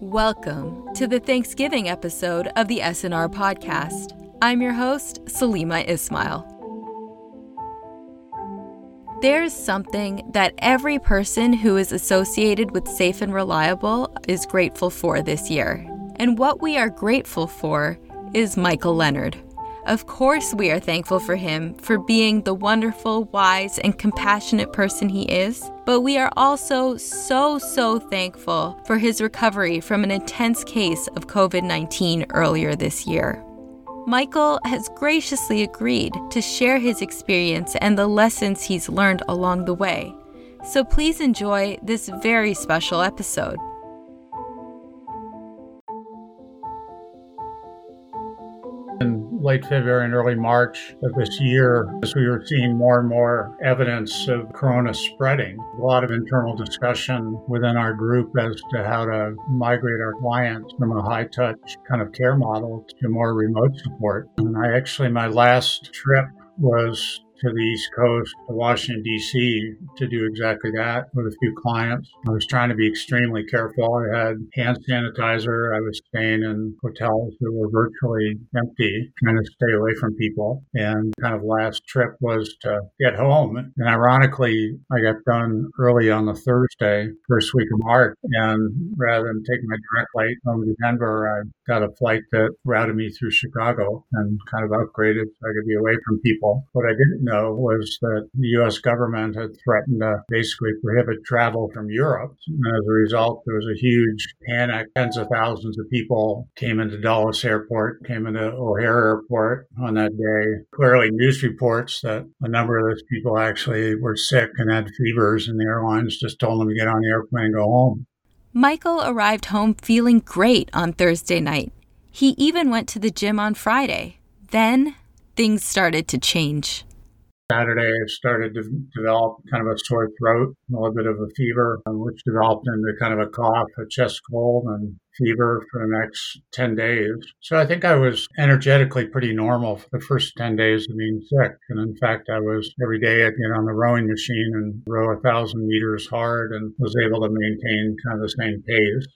Welcome to the Thanksgiving episode of the S&R podcast. I'm your host, Salima Ismail. There's something that every person who is associated with Safe and Reliable is grateful for this year. And what we are grateful for is Michael Leonard. Of course, we are thankful for him for being the wonderful, wise, and compassionate person he is, but we are also so, so thankful for his recovery from an intense case of COVID 19 earlier this year. Michael has graciously agreed to share his experience and the lessons he's learned along the way. So please enjoy this very special episode. Late February and early March of this year, as we were seeing more and more evidence of corona spreading. A lot of internal discussion within our group as to how to migrate our clients from a high touch kind of care model to more remote support. And I actually, my last trip was to the East Coast, to Washington, D.C., to do exactly that with a few clients. I was trying to be extremely careful. I had hand sanitizer. I was staying in hotels that were virtually empty, trying to stay away from people. And kind of last trip was to get home. And ironically, I got done early on the Thursday, first week of March. And rather than take my direct flight home to Denver, I got a flight that routed me through Chicago and kind of upgraded so I could be away from people. What I didn't know was that the U.S. government had threatened to basically prohibit travel from Europe. And as a result, there was a huge panic. Tens of thousands of people came into Dulles Airport, came into O'Hare Airport on that day. Clearly, news reports that a number of those people actually were sick and had fevers, and the airlines just told them to get on the airplane and go home. Michael arrived home feeling great on Thursday night. He even went to the gym on Friday. Then things started to change. Saturday, I started to develop kind of a sore throat, a little bit of a fever, um, which developed into kind of a cough, a chest cold, and fever for the next 10 days. So I think I was energetically pretty normal for the first 10 days of being sick. And in fact, I was every day I'd get on the rowing machine and row a thousand meters hard and was able to maintain kind of the same pace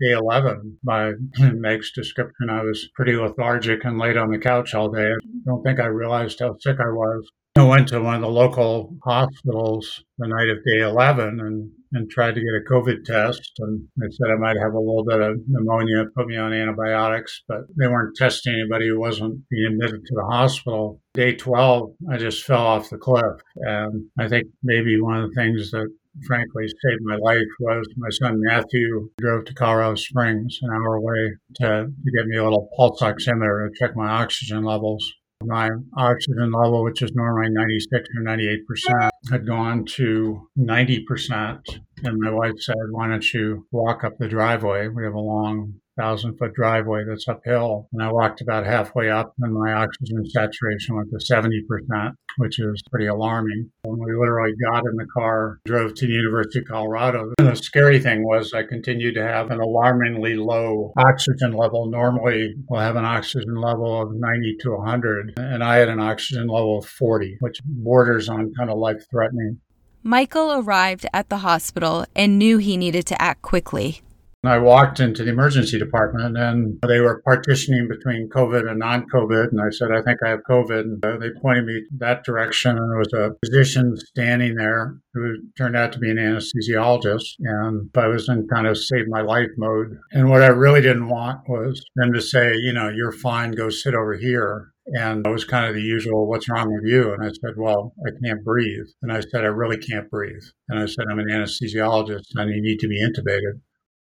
day 11 by Meg's description, I was pretty lethargic and laid on the couch all day. I don't think I realized how sick I was I went to one of the local hospitals the night of day 11 and, and tried to get a COVID test. And they said I might have a little bit of pneumonia, put me on antibiotics, but they weren't testing anybody who wasn't being admitted to the hospital. Day 12, I just fell off the cliff. And I think maybe one of the things that frankly saved my life was my son Matthew drove to Colorado Springs, an hour away, to, to get me a little pulse oximeter to check my oxygen levels my oxygen level, which is normally 96 or 98%, had gone to 90%. And my wife said, Why don't you walk up the driveway? We have a long thousand foot driveway that's uphill. And I walked about halfway up and my oxygen saturation went to 70%, which is pretty alarming. When we literally got in the car, drove to the University of Colorado. And the scary thing was I continued to have an alarmingly low oxygen level. Normally we'll have an oxygen level of 90 to 100. And I had an oxygen level of 40, which borders on kind of life threatening. Michael arrived at the hospital and knew he needed to act quickly. I walked into the emergency department and they were partitioning between COVID and non COVID. And I said, I think I have COVID. And uh, they pointed me that direction. And there was a physician standing there who turned out to be an anesthesiologist. And I was in kind of save my life mode. And what I really didn't want was them to say, you know, you're fine, go sit over here. And it was kind of the usual, what's wrong with you? And I said, well, I can't breathe. And I said, I really can't breathe. And I said, I'm an anesthesiologist and you need to be intubated.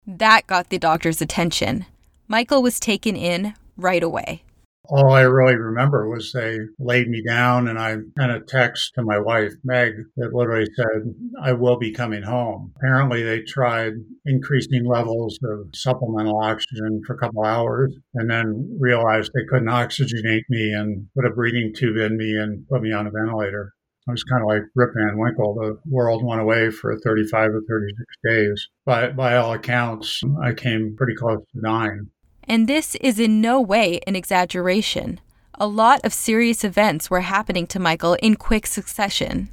That got the doctor's attention. Michael was taken in right away. All I really remember was they laid me down and I sent a text to my wife, Meg, that literally said, I will be coming home. Apparently, they tried increasing levels of supplemental oxygen for a couple hours and then realized they couldn't oxygenate me and put a breathing tube in me and put me on a ventilator. I was kind of like Rip Van Winkle. The world went away for 35 or 36 days. But by all accounts, I came pretty close to dying. And this is in no way an exaggeration. A lot of serious events were happening to Michael in quick succession.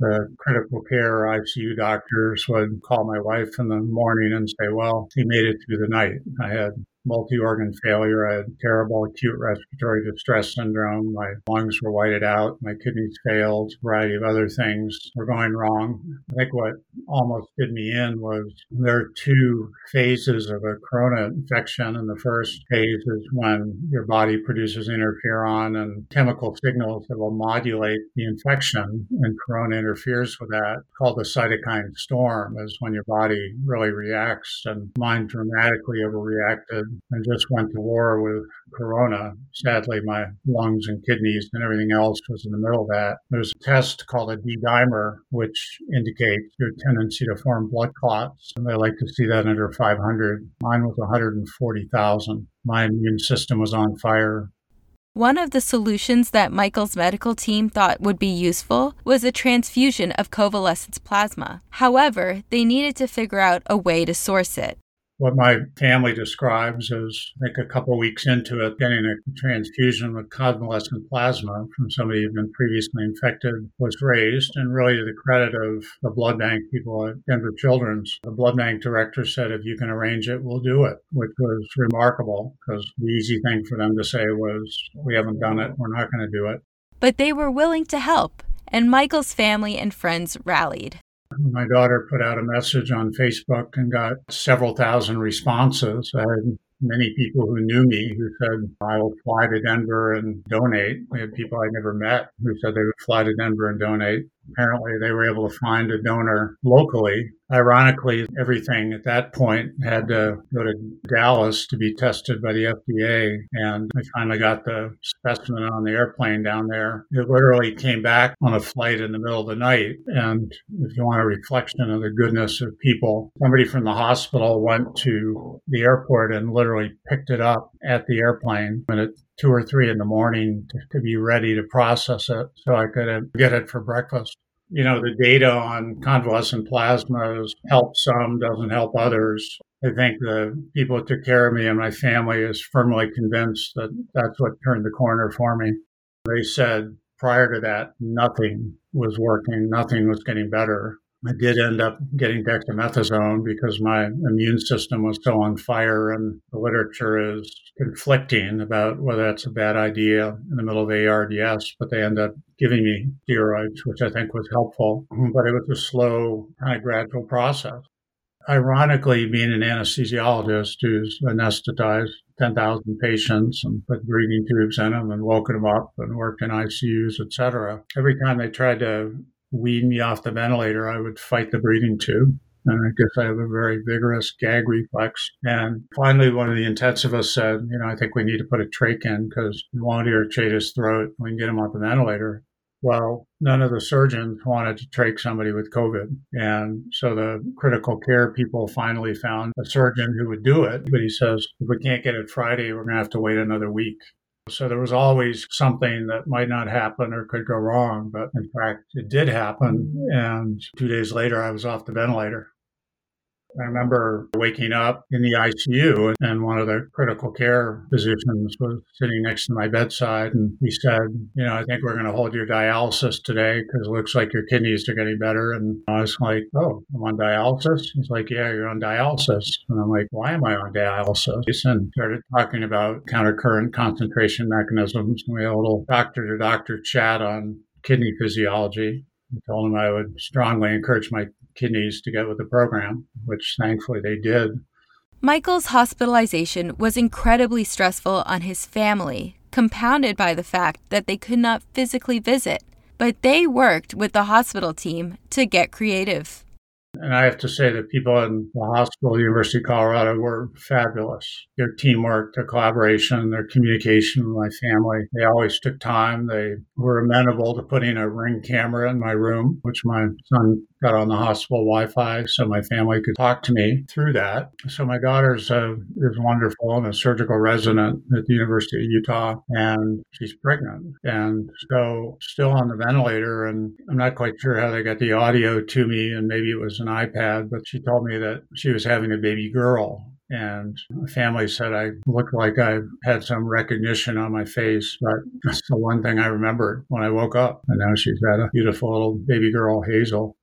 the critical care ICU doctors would call my wife in the morning and say, Well, he made it through the night. I had multi organ failure. I had terrible acute respiratory distress syndrome. My lungs were whited out. My kidneys failed. A variety of other things were going wrong. I think what almost did me in was there are two phases of a corona infection. And the first phase is when your body produces interferon and chemical signals that will modulate the infection. And corona interferes with that, called the cytokine storm, is when your body really reacts. And mine dramatically overreacted and just went to war with corona. Sadly, my lungs and kidneys and everything else was in the middle of that. There's a test called a D dimer, which indicates your tendency to form blood clots. And they like to see that under 500. Mine was 140,000. My immune system was on fire. One of the solutions that Michael's medical team thought would be useful was a transfusion of convalescent plasma. However, they needed to figure out a way to source it what my family describes as, think, a couple weeks into it, getting a transfusion with convalescent plasma from somebody who'd been previously infected was raised. And really, to the credit of the blood bank people at Denver Children's, the blood bank director said, if you can arrange it, we'll do it, which was remarkable because the easy thing for them to say was, we haven't done it, we're not going to do it. But they were willing to help, and Michael's family and friends rallied. My daughter put out a message on Facebook and got several thousand responses. I had many people who knew me who said, I will fly to Denver and donate. We had people I never met who said they would fly to Denver and donate. Apparently, they were able to find a donor locally. Ironically, everything at that point had to go to Dallas to be tested by the FDA. And I finally got the specimen on the airplane down there. It literally came back on a flight in the middle of the night. And if you want a reflection of the goodness of people, somebody from the hospital went to the airport and literally picked it up at the airplane. And it two or three in the morning to, to be ready to process it so I could uh, get it for breakfast. You know, the data on convalescent plasmas helps some, doesn't help others. I think the people who took care of me and my family is firmly convinced that that's what turned the corner for me. They said prior to that, nothing was working, nothing was getting better. I did end up getting dexamethasone because my immune system was so on fire, and the literature is conflicting about whether that's a bad idea in the middle of ARDS, but they end up giving me steroids, which I think was helpful. But it was a slow, kind of gradual process. Ironically, being an anesthesiologist who's anesthetized 10,000 patients and put breathing tubes in them and woken them up and worked in ICUs, et cetera, every time they tried to wean me off the ventilator, I would fight the breathing tube. And I guess I have a very vigorous gag reflex. And finally, one of the intensivists said, you know, I think we need to put a trach in because we want to irritate his throat. We can get him off the ventilator. Well, none of the surgeons wanted to trach somebody with COVID. And so the critical care people finally found a surgeon who would do it. But he says, if we can't get it Friday, we're going to have to wait another week. So there was always something that might not happen or could go wrong. But in fact, it did happen. Mm-hmm. And two days later, I was off the ventilator. I remember waking up in the ICU, and one of the critical care physicians was sitting next to my bedside. And he said, You know, I think we're going to hold your dialysis today because it looks like your kidneys are getting better. And I was like, Oh, I'm on dialysis? He's like, Yeah, you're on dialysis. And I'm like, Why am I on dialysis? And started talking about countercurrent concentration mechanisms. And we had a little doctor to doctor chat on kidney physiology. I told him I would strongly encourage my kidneys to get with the program, which thankfully they did. Michael's hospitalization was incredibly stressful on his family, compounded by the fact that they could not physically visit. But they worked with the hospital team to get creative. And I have to say that people in the hospital, University of Colorado, were fabulous. Their teamwork, their collaboration, their communication with my family. They always took time. They were amenable to putting a ring camera in my room, which my son got on the hospital Wi-Fi so my family could talk to me through that. So my daughter's is wonderful and a surgical resident at the University of Utah, and she's pregnant, and so still on the ventilator. And I'm not quite sure how they got the audio to me, and maybe it was an iPad, but she told me that she was having a baby girl And my family said I looked like I had some recognition on my face, but that's the one thing I remembered when I woke up. And now she's got a beautiful little baby girl, Hazel.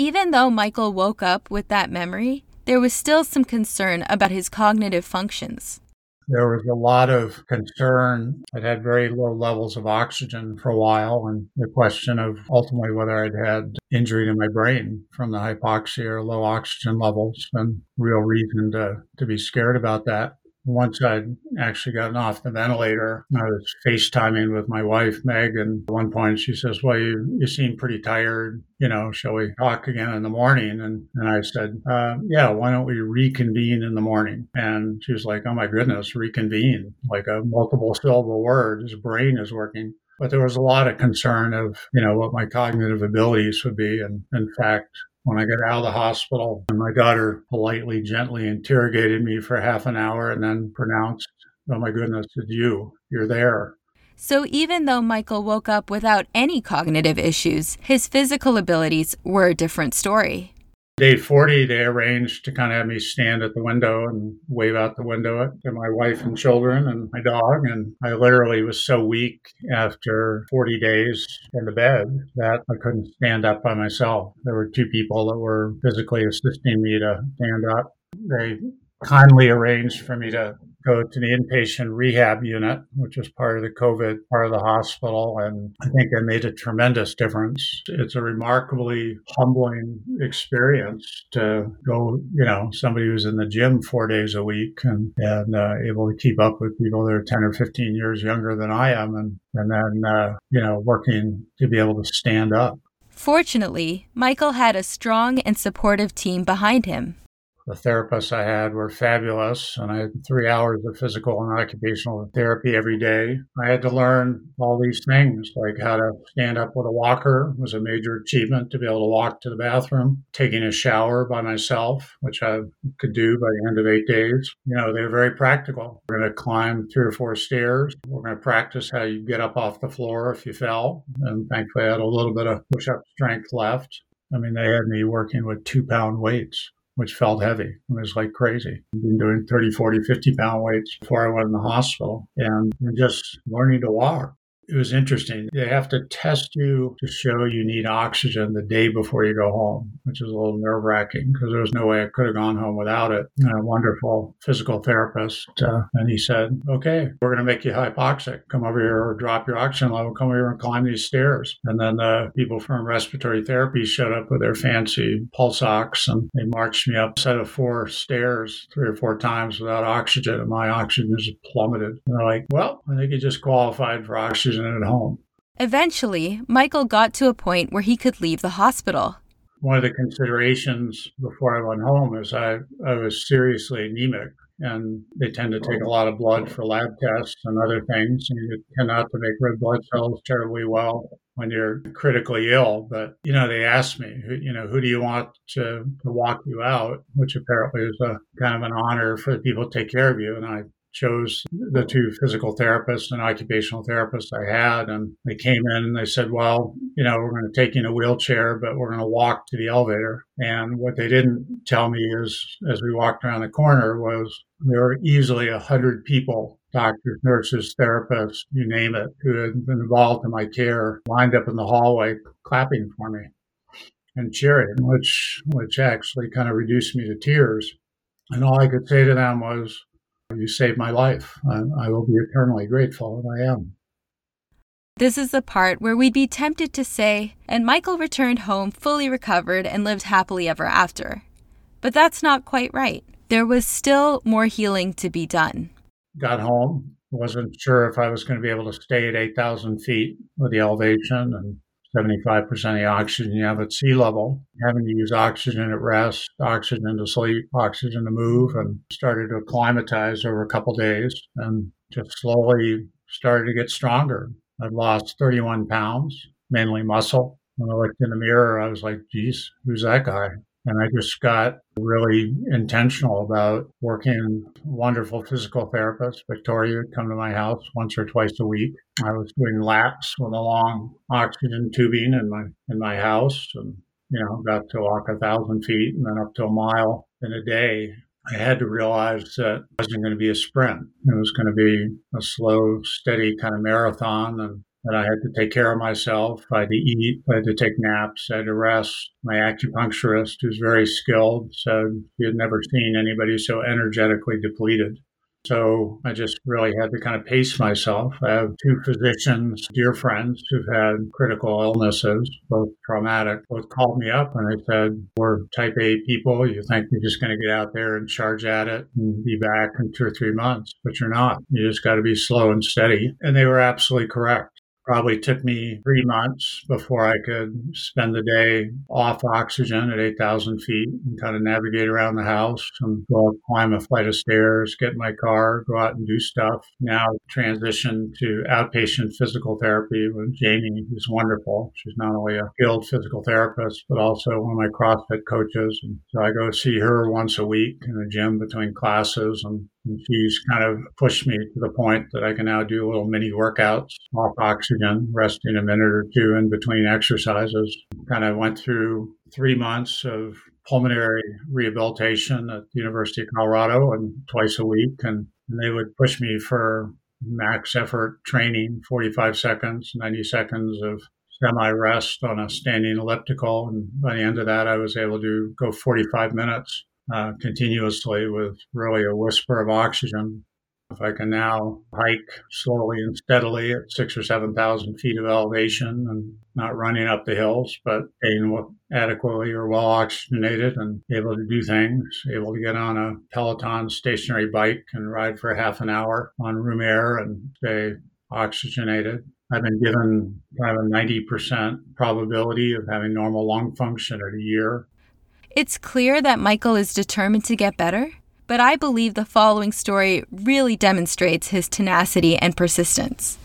Even though Michael woke up with that memory, there was still some concern about his cognitive functions. There was a lot of concern. I'd had very low levels of oxygen for a while, and the question of ultimately whether I'd had injury to my brain from the hypoxia or low oxygen levels, and real reason to, to be scared about that once I'd actually gotten off the ventilator, I was FaceTiming with my wife, Meg, and at one point she says, Well, you, you seem pretty tired. You know, shall we talk again in the morning? And, and I said, uh, Yeah, why don't we reconvene in the morning? And she was like, Oh my goodness, reconvene, like a multiple syllable word. His brain is working. But there was a lot of concern of, you know, what my cognitive abilities would be. And in fact, when I got out of the hospital. My daughter politely, gently interrogated me for half an hour and then pronounced, Oh my goodness, it's you. You're there. So even though Michael woke up without any cognitive issues, his physical abilities were a different story. Day 40, they arranged to kind of have me stand at the window and wave out the window to my wife and children and my dog. And I literally was so weak after 40 days in the bed that I couldn't stand up by myself. There were two people that were physically assisting me to stand up. They kindly arranged for me to go to the inpatient rehab unit, which was part of the COVID part of the hospital. And I think it made a tremendous difference. It's a remarkably humbling experience to go, you know, somebody who's in the gym four days a week and, and uh, able to keep up with people that are 10 or 15 years younger than I am. And, and then, uh, you know, working to be able to stand up. Fortunately, Michael had a strong and supportive team behind him the therapists I had were fabulous, and I had three hours of physical and occupational therapy every day. I had to learn all these things, like how to stand up with a walker was a major achievement to be able to walk to the bathroom, taking a shower by myself, which I could do by the end of eight days. You know, they're very practical. We're going to climb three or four stairs. We're going to practice how you get up off the floor if you fell. And thankfully, I had a little bit of push up strength left. I mean, they had me working with two pound weights which felt heavy. It was like crazy. I've been doing 30, 40, 50 pound weights before I went in the hospital and just learning to walk it was interesting. They have to test you to show you need oxygen the day before you go home, which is a little nerve wracking because there was no way I could have gone home without it. And a wonderful physical therapist. Uh, and he said, Okay, we're going to make you hypoxic. Come over here or drop your oxygen level. Come over here and climb these stairs. And then the people from respiratory therapy showed up with their fancy pulse ox and they marched me up a set of four stairs three or four times without oxygen. And my oxygen just plummeted. And they're like, Well, I think you just qualified for oxygen at home. Eventually, Michael got to a point where he could leave the hospital. One of the considerations before I went home is I, I was seriously anemic, and they tend to take a lot of blood for lab tests and other things. And you tend not to make red blood cells terribly well when you're critically ill. But, you know, they asked me, you know, who do you want to, to walk you out? Which apparently is a kind of an honor for the people to take care of you. And I chose the two physical therapists and occupational therapists I had. And they came in and they said, well, you know, we're going to take you in a wheelchair, but we're going to walk to the elevator. And what they didn't tell me is, as we walked around the corner, was there were easily a hundred people doctors, nurses, therapists, you name it, who had been involved in my care, lined up in the hallway clapping for me and cheering, which which actually kind of reduced me to tears. And all I could say to them was, you saved my life. I, I will be eternally grateful, and I am. This is the part where we'd be tempted to say, and Michael returned home fully recovered and lived happily ever after. But that's not quite right. There was still more healing to be done. Got home, wasn't sure if I was going to be able to stay at 8,000 feet with the elevation and 75% of the oxygen you have at sea level, having to use oxygen at rest, oxygen to sleep, oxygen to move, and started to acclimatize over a couple days and just slowly started to get stronger. I've lost 31 pounds, mainly muscle. When I looked in the mirror, I was like, geez, who's that guy? And I just got really intentional about working wonderful physical therapist. Victoria would come to my house once or twice a week. I was doing laps with a long oxygen tubing in my in my house and you know, got to walk a thousand feet and then up to a mile in a day I had to realize that it wasn't going to be a sprint. It was going to be a slow, steady kind of marathon. And that I had to take care of myself. I had to eat. I had to take naps. I had to rest. My acupuncturist, who's very skilled, said he had never seen anybody so energetically depleted. So I just really had to kind of pace myself. I have two physicians, dear friends, who've had critical illnesses, both traumatic, both called me up and they said, We're type A people. You think you're just going to get out there and charge at it and be back in two or three months, but you're not. You just got to be slow and steady. And they were absolutely correct probably took me three months before I could spend the day off oxygen at 8,000 feet and kind of navigate around the house and go up, climb a flight of stairs, get in my car, go out and do stuff. Now transition to outpatient physical therapy with Jamie, who's wonderful. She's not only a skilled physical therapist, but also one of my CrossFit coaches. And so I go see her once a week in the gym between classes and and she's kind of pushed me to the point that I can now do little mini workouts off oxygen, resting a minute or two in between exercises. Kind of went through three months of pulmonary rehabilitation at the University of Colorado and twice a week. And, and they would push me for max effort training, 45 seconds, 90 seconds of semi rest on a standing elliptical. And by the end of that, I was able to go 45 minutes uh, continuously with really a whisper of oxygen. If I can now hike slowly and steadily at six or 7,000 feet of elevation and not running up the hills, but being adequately or well oxygenated and able to do things, able to get on a Peloton stationary bike and ride for half an hour on room air and stay oxygenated. I've been given kind of a 90% probability of having normal lung function at a year. It's clear that Michael is determined to get better, but I believe the following story really demonstrates his tenacity and persistence.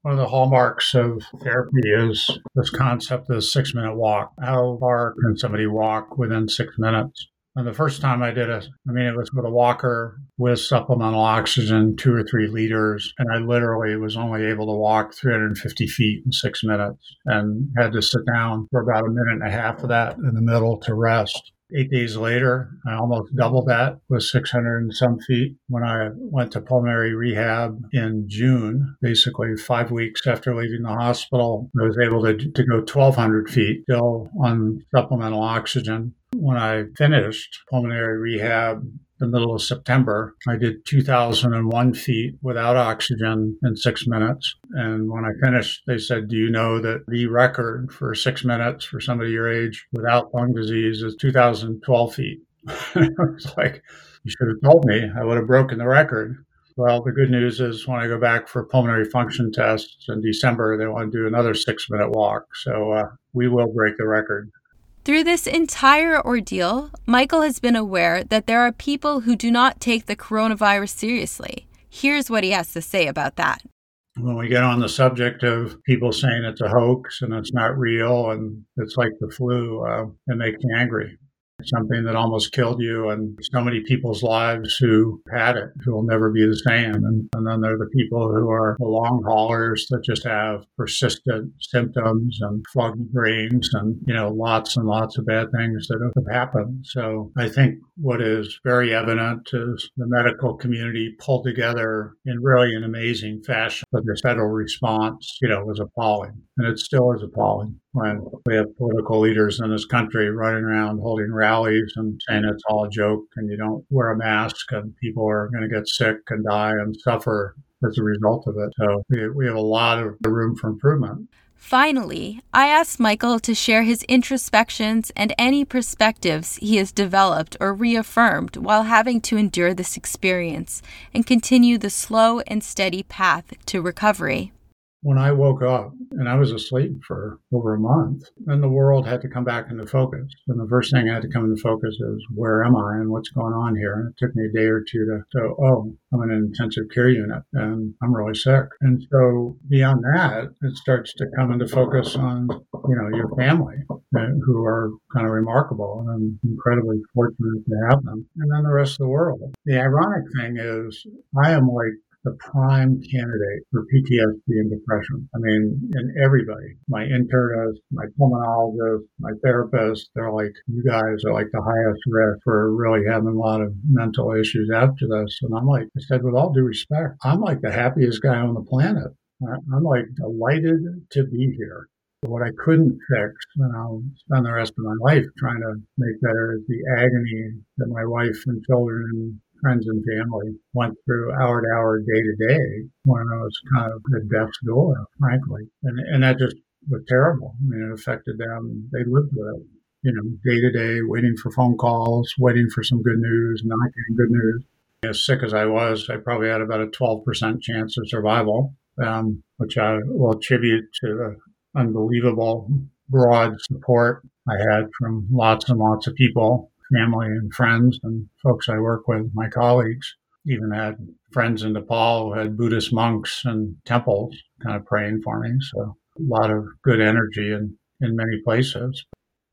One of the hallmarks of therapy is this concept of the six minute walk. How far can somebody walk within six minutes? And the first time I did it, I mean, it was with a walker with supplemental oxygen, two or three liters. And I literally was only able to walk 350 feet in six minutes and had to sit down for about a minute and a half of that in the middle to rest. Eight days later, I almost doubled that with 600 and some feet. When I went to pulmonary rehab in June, basically five weeks after leaving the hospital, I was able to, to go 1,200 feet still on supplemental oxygen. When I finished pulmonary rehab the middle of September. I did 2,001 feet without oxygen in six minutes. And when I finished, they said, Do you know that the record for six minutes for somebody your age without lung disease is 2,012 feet? I was like, You should have told me. I would have broken the record. Well, the good news is when I go back for pulmonary function tests in December, they want to do another six minute walk. So uh, we will break the record. Through this entire ordeal, Michael has been aware that there are people who do not take the coronavirus seriously. Here's what he has to say about that. When we get on the subject of people saying it's a hoax and it's not real and it's like the flu, uh, it makes me angry something that almost killed you, and so many people's lives who had it who will never be the same. And, and then there are the people who are the long haulers that just have persistent symptoms and foggy brains and, you know, lots and lots of bad things that have happened. So I think what is very evident is the medical community pulled together in really an amazing fashion. But the federal response, you know, was appalling. And it still is appalling when we have political leaders in this country running around holding rallies and saying it's all a joke and you don't wear a mask and people are going to get sick and die and suffer as a result of it. So we, we have a lot of room for improvement. Finally, I asked Michael to share his introspections and any perspectives he has developed or reaffirmed while having to endure this experience and continue the slow and steady path to recovery when I woke up and I was asleep for over a month, then the world had to come back into focus. And the first thing I had to come into focus is where am I and what's going on here? And it took me a day or two to go, oh, I'm in an intensive care unit and I'm really sick. And so beyond that, it starts to come into focus on, you know, your family uh, who are kind of remarkable and I'm incredibly fortunate to have them. And then the rest of the world. The ironic thing is I am like the prime candidate for PTSD and depression. I mean, and everybody, my internist, my pulmonologist, my therapist, they're like, you guys are like the highest risk for really having a lot of mental issues after this. And I'm like, I said, with all due respect, I'm like the happiest guy on the planet. I'm like delighted to be here. What I couldn't fix, and I'll spend the rest of my life trying to make better, is the agony that my wife and children and friends and family went through hour to hour, day to day when I was kind of at death's door, frankly. And, and that just was terrible. I mean, it affected them. They lived with it, you know, day to day, waiting for phone calls, waiting for some good news, not getting good news. As sick as I was, I probably had about a 12% chance of survival, um, which I will attribute to the unbelievable broad support I had from lots and lots of people, family and friends and folks I work with, my colleagues. Even had friends in Nepal who had Buddhist monks and temples kind of praying for me. So a lot of good energy in, in many places.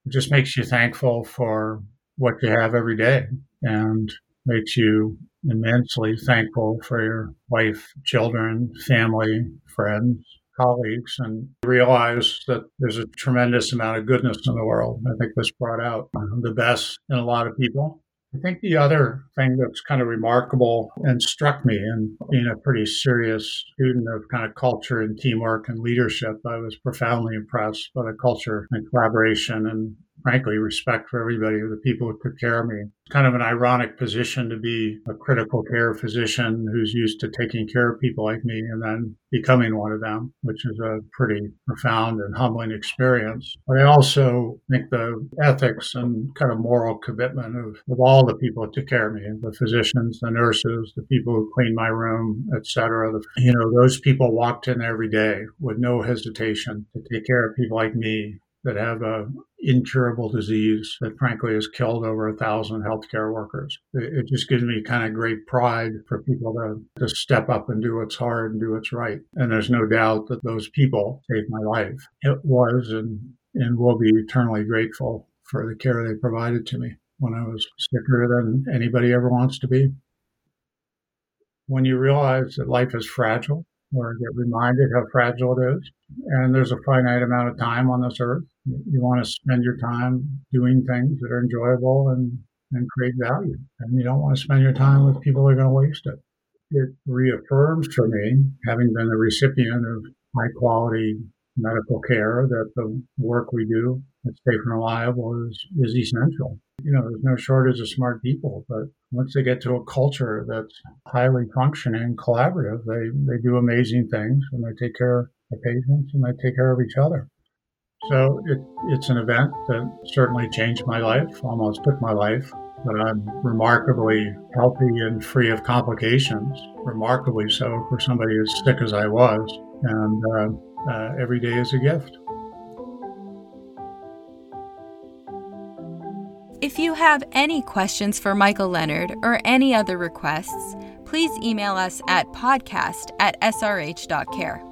It just makes you thankful for what you have every day and makes you immensely thankful for your wife, children, family, friends, colleagues and realize that there's a tremendous amount of goodness in the world. I think this brought out um, the best in a lot of people. I think the other thing that's kind of remarkable and struck me in being a pretty serious student of kind of culture and teamwork and leadership, I was profoundly impressed by the culture and collaboration and frankly, respect for everybody, the people who took care of me. It's kind of an ironic position to be a critical care physician who's used to taking care of people like me and then becoming one of them, which is a pretty profound and humbling experience. But I also think the ethics and kind of moral commitment of, of all the people who took care of me, the physicians, the nurses, the people who cleaned my room, etc. You know, those people walked in every day with no hesitation to take care of people like me that have a incurable disease that frankly has killed over a thousand healthcare workers. It, just gives me kind of great pride for people to, to step up and do what's hard and do what's right. And there's no doubt that those people saved my life. It was and, and will be eternally grateful for the care they provided to me when I was sicker than anybody ever wants to be. When you realize that life is fragile, or get reminded how fragile it is. And there's a finite amount of time on this earth. You want to spend your time doing things that are enjoyable and, and create value. And you don't want to spend your time with people that are going to waste it. It reaffirms for me, having been a recipient of high quality medical care, that the work we do that's safe and reliable is, is essential. You know, there's no shortage of smart people, but once they get to a culture that's highly functioning, collaborative, they, they do amazing things and they take care of the patients and they take care of each other. So it, it's an event that certainly changed my life, almost took my life, but I'm remarkably healthy and free of complications, remarkably so for somebody as sick as I was. And uh, uh, every day is a gift. If you have any questions for Michael Leonard or any other requests, please email us at podcast at srh.care.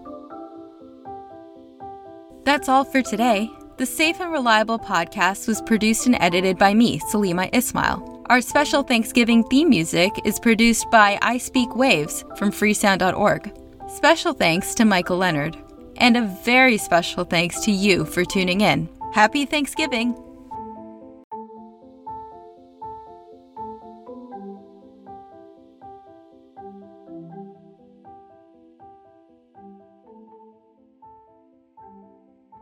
That's all for today. The Safe and Reliable podcast was produced and edited by me, Salima Ismail. Our special Thanksgiving theme music is produced by I Speak Waves from freesound.org. Special thanks to Michael Leonard. And a very special thanks to you for tuning in. Happy Thanksgiving!